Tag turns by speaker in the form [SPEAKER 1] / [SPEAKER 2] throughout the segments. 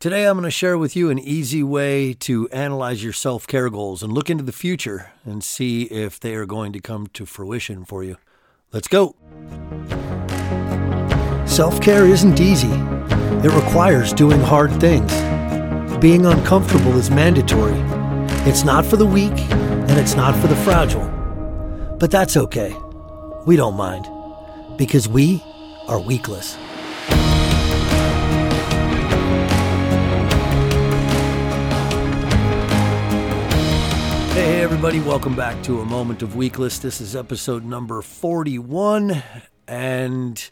[SPEAKER 1] Today, I'm going to share with you an easy way to analyze your self care goals and look into the future and see if they are going to come to fruition for you. Let's go. Self care isn't easy, it requires doing hard things. Being uncomfortable is mandatory. It's not for the weak and it's not for the fragile. But that's okay. We don't mind because we are weakless. Hey, everybody, welcome back to A Moment of Weakless. This is episode number 41. And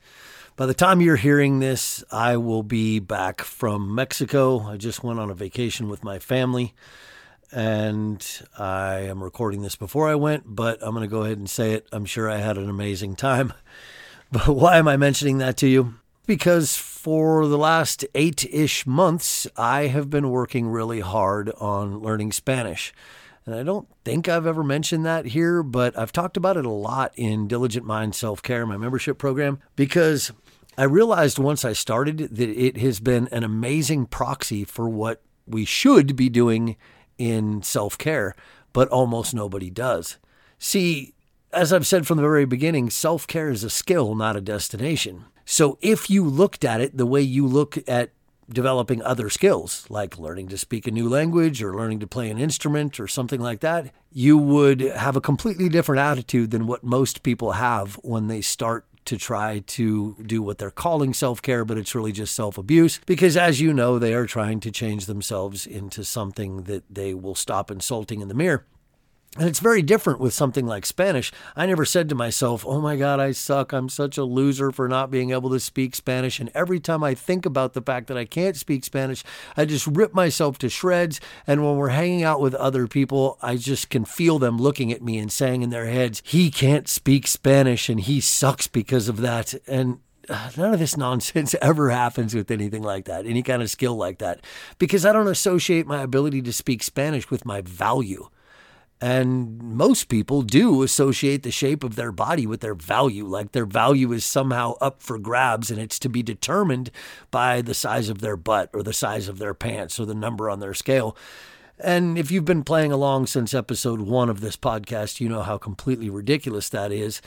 [SPEAKER 1] by the time you're hearing this, I will be back from Mexico. I just went on a vacation with my family. And I am recording this before I went, but I'm going to go ahead and say it. I'm sure I had an amazing time. But why am I mentioning that to you? Because for the last eight ish months, I have been working really hard on learning Spanish. And I don't think I've ever mentioned that here, but I've talked about it a lot in Diligent Mind Self Care, my membership program, because I realized once I started that it has been an amazing proxy for what we should be doing in self care, but almost nobody does. See, as I've said from the very beginning, self care is a skill, not a destination. So if you looked at it the way you look at developing other skills, like learning to speak a new language or learning to play an instrument or something like that, you would have a completely different attitude than what most people have when they start to try to do what they're calling self care, but it's really just self abuse. Because as you know, they are trying to change themselves into something that they will stop insulting in the mirror. And it's very different with something like Spanish. I never said to myself, oh my God, I suck. I'm such a loser for not being able to speak Spanish. And every time I think about the fact that I can't speak Spanish, I just rip myself to shreds. And when we're hanging out with other people, I just can feel them looking at me and saying in their heads, he can't speak Spanish and he sucks because of that. And uh, none of this nonsense ever happens with anything like that, any kind of skill like that, because I don't associate my ability to speak Spanish with my value. And most people do associate the shape of their body with their value, like their value is somehow up for grabs and it's to be determined by the size of their butt or the size of their pants or the number on their scale. And if you've been playing along since episode one of this podcast, you know how completely ridiculous that is.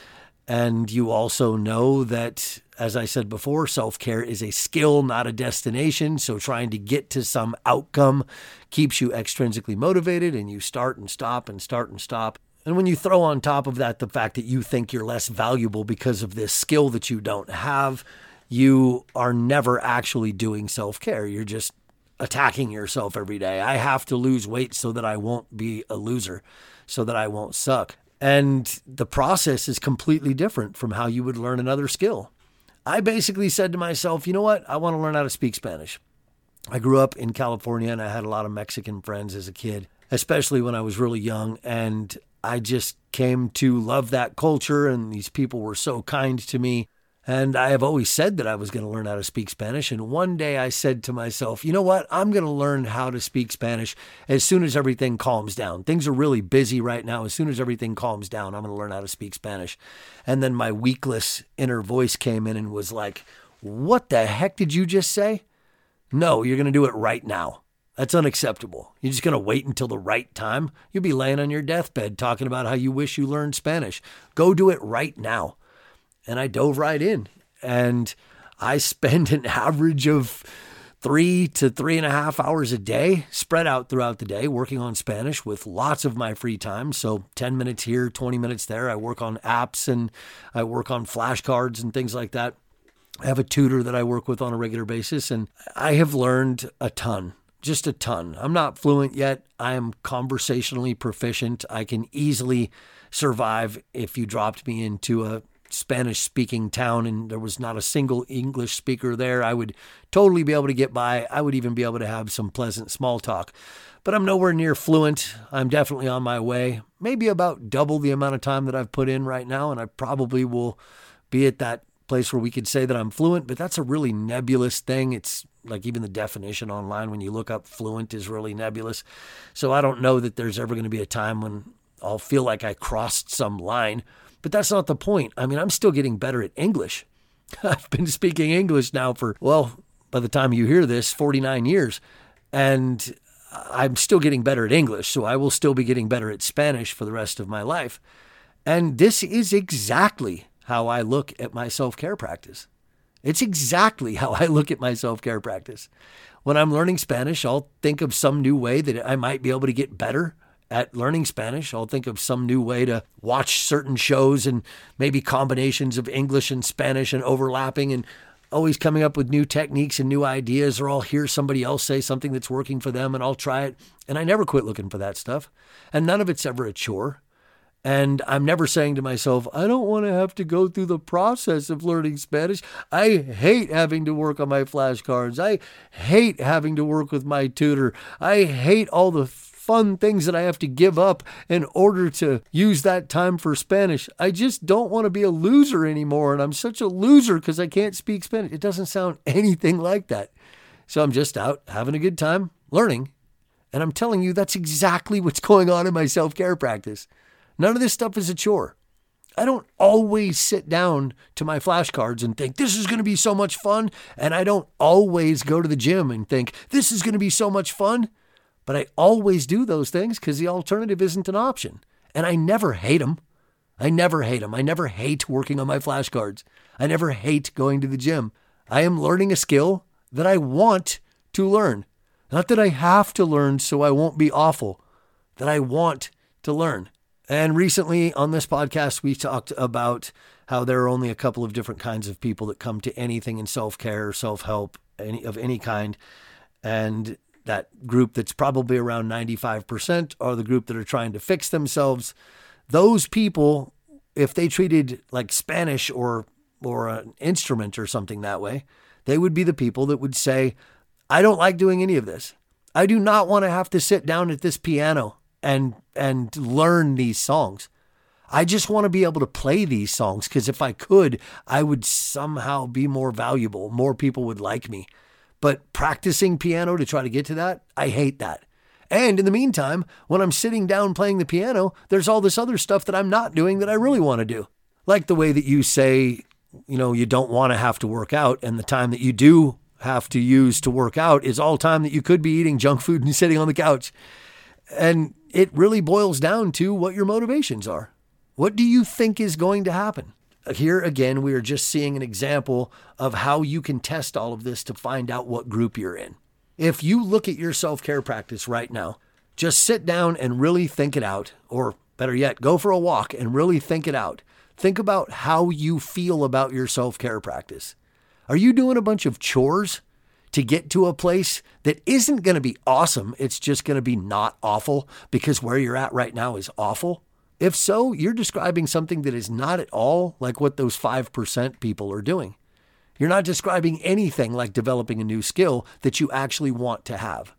[SPEAKER 1] And you also know that, as I said before, self care is a skill, not a destination. So trying to get to some outcome keeps you extrinsically motivated and you start and stop and start and stop. And when you throw on top of that the fact that you think you're less valuable because of this skill that you don't have, you are never actually doing self care. You're just attacking yourself every day. I have to lose weight so that I won't be a loser, so that I won't suck. And the process is completely different from how you would learn another skill. I basically said to myself, you know what? I want to learn how to speak Spanish. I grew up in California and I had a lot of Mexican friends as a kid, especially when I was really young. And I just came to love that culture, and these people were so kind to me. And I have always said that I was going to learn how to speak Spanish. And one day I said to myself, you know what? I'm going to learn how to speak Spanish as soon as everything calms down. Things are really busy right now. As soon as everything calms down, I'm going to learn how to speak Spanish. And then my weakless inner voice came in and was like, what the heck did you just say? No, you're going to do it right now. That's unacceptable. You're just going to wait until the right time. You'll be laying on your deathbed talking about how you wish you learned Spanish. Go do it right now and I dove right in. And I spend an average of three to three and a half hours a day spread out throughout the day working on Spanish with lots of my free time. So 10 minutes here, 20 minutes there. I work on apps and I work on flashcards and things like that. I have a tutor that I work with on a regular basis, and I have learned a ton, just a ton. I'm not fluent yet. I am conversationally proficient. I can easily survive if you dropped me into a Spanish speaking town and there was not a single English speaker there, I would totally be able to get by. I would even be able to have some pleasant small talk. But I'm nowhere near fluent. I'm definitely on my way. Maybe about double the amount of time that I've put in right now. And I probably will be at that place where we could say that I'm fluent, but that's a really nebulous thing. It's like even the definition online when you look up fluent is really nebulous. So I don't know that there's ever going to be a time when I'll feel like I crossed some line. But that's not the point. I mean, I'm still getting better at English. I've been speaking English now for, well, by the time you hear this, 49 years. And I'm still getting better at English, so I will still be getting better at Spanish for the rest of my life. And this is exactly how I look at my self care practice. It's exactly how I look at my self care practice. When I'm learning Spanish, I'll think of some new way that I might be able to get better at learning Spanish. I'll think of some new way to watch certain shows and maybe combinations of English and Spanish and overlapping and always coming up with new techniques and new ideas, or I'll hear somebody else say something that's working for them and I'll try it. And I never quit looking for that stuff. And none of it's ever a chore. And I'm never saying to myself, I don't want to have to go through the process of learning Spanish. I hate having to work on my flashcards. I hate having to work with my tutor. I hate all the fun things that I have to give up in order to use that time for Spanish. I just don't want to be a loser anymore. And I'm such a loser because I can't speak Spanish. It doesn't sound anything like that. So I'm just out having a good time learning. And I'm telling you, that's exactly what's going on in my self care practice. None of this stuff is a chore. I don't always sit down to my flashcards and think, this is going to be so much fun. And I don't always go to the gym and think, this is going to be so much fun. But I always do those things because the alternative isn't an option. And I never hate them. I never hate them. I never hate working on my flashcards. I never hate going to the gym. I am learning a skill that I want to learn. Not that I have to learn so I won't be awful, that I want to learn. And recently on this podcast, we talked about how there are only a couple of different kinds of people that come to anything in self care, or self help, any of any kind. And that group that's probably around 95% are the group that are trying to fix themselves. Those people, if they treated like Spanish or or an instrument or something that way, they would be the people that would say, I don't like doing any of this. I do not want to have to sit down at this piano and and learn these songs. I just want to be able to play these songs because if I could, I would somehow be more valuable. More people would like me. But practicing piano to try to get to that, I hate that. And in the meantime, when I'm sitting down playing the piano, there's all this other stuff that I'm not doing that I really want to do. Like the way that you say, you know, you don't want to have to work out, and the time that you do have to use to work out is all time that you could be eating junk food and sitting on the couch. And it really boils down to what your motivations are. What do you think is going to happen? Here again, we are just seeing an example of how you can test all of this to find out what group you're in. If you look at your self care practice right now, just sit down and really think it out, or better yet, go for a walk and really think it out. Think about how you feel about your self care practice. Are you doing a bunch of chores to get to a place that isn't going to be awesome? It's just going to be not awful because where you're at right now is awful? If so, you're describing something that is not at all like what those 5% people are doing. You're not describing anything like developing a new skill that you actually want to have.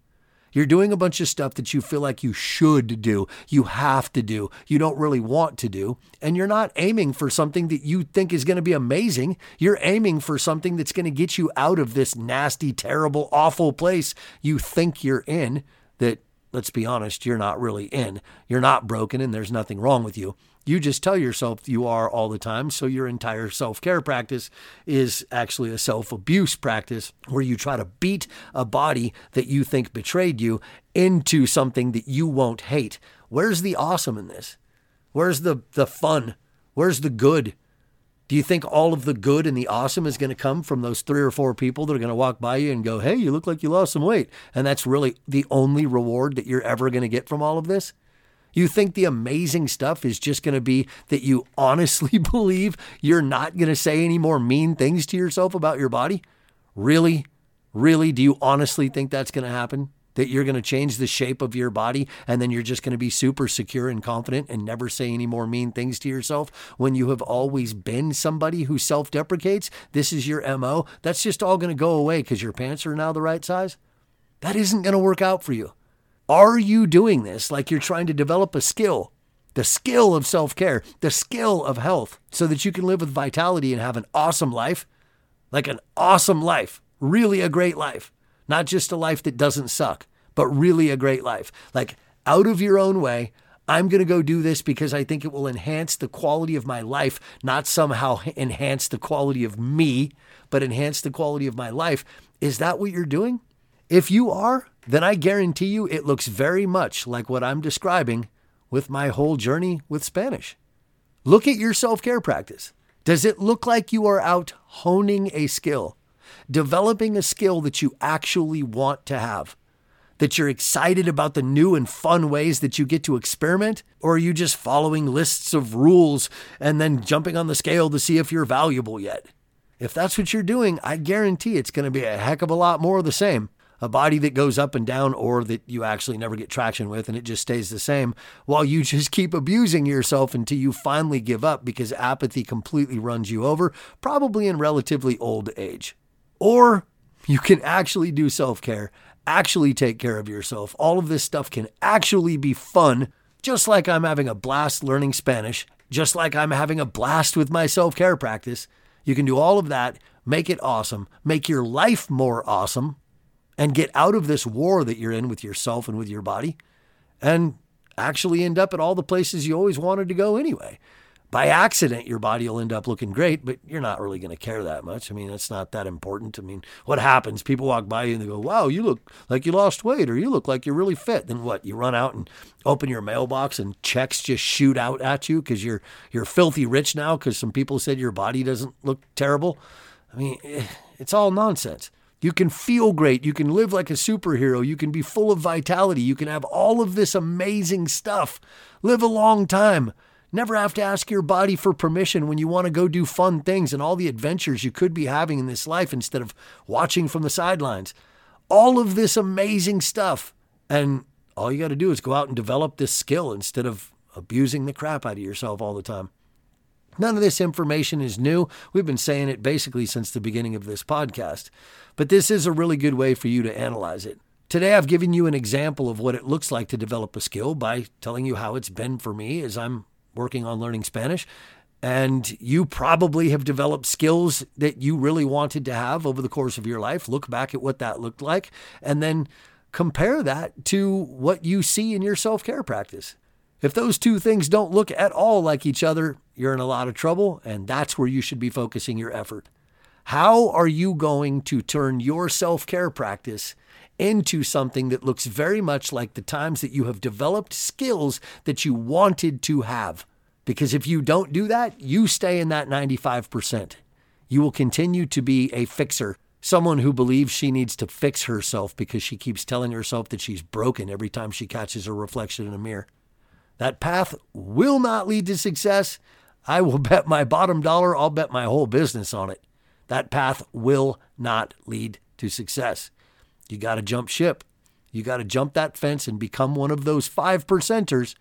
[SPEAKER 1] You're doing a bunch of stuff that you feel like you should do, you have to do, you don't really want to do, and you're not aiming for something that you think is going to be amazing. You're aiming for something that's going to get you out of this nasty, terrible, awful place you think you're in that let's be honest, you're not really in. You're not broken and there's nothing wrong with you. You just tell yourself you are all the time. So your entire self care practice is actually a self abuse practice where you try to beat a body that you think betrayed you into something that you won't hate. Where's the awesome in this? Where's the, the fun? Where's the good? Do you think all of the good and the awesome is going to come from those three or four people that are going to walk by you and go, hey, you look like you lost some weight? And that's really the only reward that you're ever going to get from all of this? You think the amazing stuff is just going to be that you honestly believe you're not going to say any more mean things to yourself about your body? Really? Really? Do you honestly think that's going to happen? That you're going to change the shape of your body and then you're just going to be super secure and confident and never say any more mean things to yourself when you have always been somebody who self deprecates. This is your MO. That's just all going to go away because your pants are now the right size. That isn't going to work out for you. Are you doing this like you're trying to develop a skill? The skill of self care, the skill of health, so that you can live with vitality and have an awesome life, like an awesome life, really a great life. Not just a life that doesn't suck, but really a great life. Like out of your own way, I'm going to go do this because I think it will enhance the quality of my life, not somehow enhance the quality of me, but enhance the quality of my life. Is that what you're doing? If you are, then I guarantee you it looks very much like what I'm describing with my whole journey with Spanish. Look at your self care practice. Does it look like you are out honing a skill, developing a skill that you actually want to have? That you're excited about the new and fun ways that you get to experiment? Or are you just following lists of rules and then jumping on the scale to see if you're valuable yet? If that's what you're doing, I guarantee it's going to be a heck of a lot more of the same a body that goes up and down or that you actually never get traction with and it just stays the same while you just keep abusing yourself until you finally give up because apathy completely runs you over, probably in relatively old age. Or you can actually do self care, actually take care of yourself. All of this stuff can actually be fun, just like I'm having a blast learning Spanish, just like I'm having a blast with my self care practice. You can do all of that, make it awesome, make your life more awesome, and get out of this war that you're in with yourself and with your body and actually end up at all the places you always wanted to go anyway. By accident, your body will end up looking great, but you're not really going to care that much. I mean, it's not that important. I mean, what happens? People walk by you and they go, wow, you look like you lost weight or you look like you're really fit. Then what? You run out and open your mailbox and checks just shoot out at you because you're, you're filthy rich now because some people said your body doesn't look terrible. I mean, eh, it's all nonsense. You can feel great. You can live like a superhero. You can be full of vitality. You can have all of this amazing stuff. Live a long time. Never have to ask your body for permission when you want to go do fun things and all the adventures you could be having in this life instead of watching from the sidelines. All of this amazing stuff. And all you got to do is go out and develop this skill instead of abusing the crap out of yourself all the time. None of this information is new. We've been saying it basically since the beginning of this podcast. But this is a really good way for you to analyze it. Today, I've given you an example of what it looks like to develop a skill by telling you how it's been for me as I'm working on learning Spanish. And you probably have developed skills that you really wanted to have over the course of your life. Look back at what that looked like and then compare that to what you see in your self care practice. If those two things don't look at all like each other, you're in a lot of trouble, and that's where you should be focusing your effort. How are you going to turn your self care practice into something that looks very much like the times that you have developed skills that you wanted to have? Because if you don't do that, you stay in that 95%. You will continue to be a fixer, someone who believes she needs to fix herself because she keeps telling herself that she's broken every time she catches a reflection in a mirror. That path will not lead to success. I will bet my bottom dollar, I'll bet my whole business on it. That path will not lead to success. You got to jump ship. You got to jump that fence and become one of those five percenters.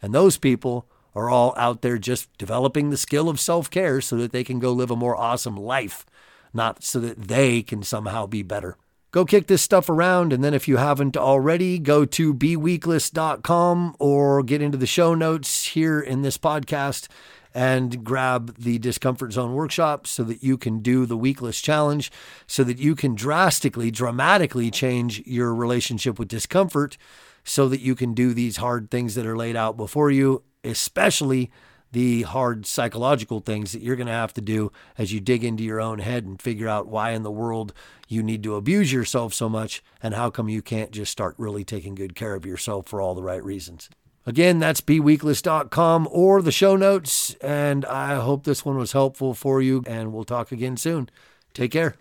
[SPEAKER 1] And those people are all out there just developing the skill of self care so that they can go live a more awesome life, not so that they can somehow be better go kick this stuff around. And then if you haven't already, go to beweakless.com or get into the show notes here in this podcast and grab the discomfort zone workshop so that you can do the weakless challenge so that you can drastically dramatically change your relationship with discomfort so that you can do these hard things that are laid out before you especially the hard psychological things that you're going to have to do as you dig into your own head and figure out why in the world you need to abuse yourself so much and how come you can't just start really taking good care of yourself for all the right reasons. Again, that's beweakless.com or the show notes. And I hope this one was helpful for you. And we'll talk again soon. Take care.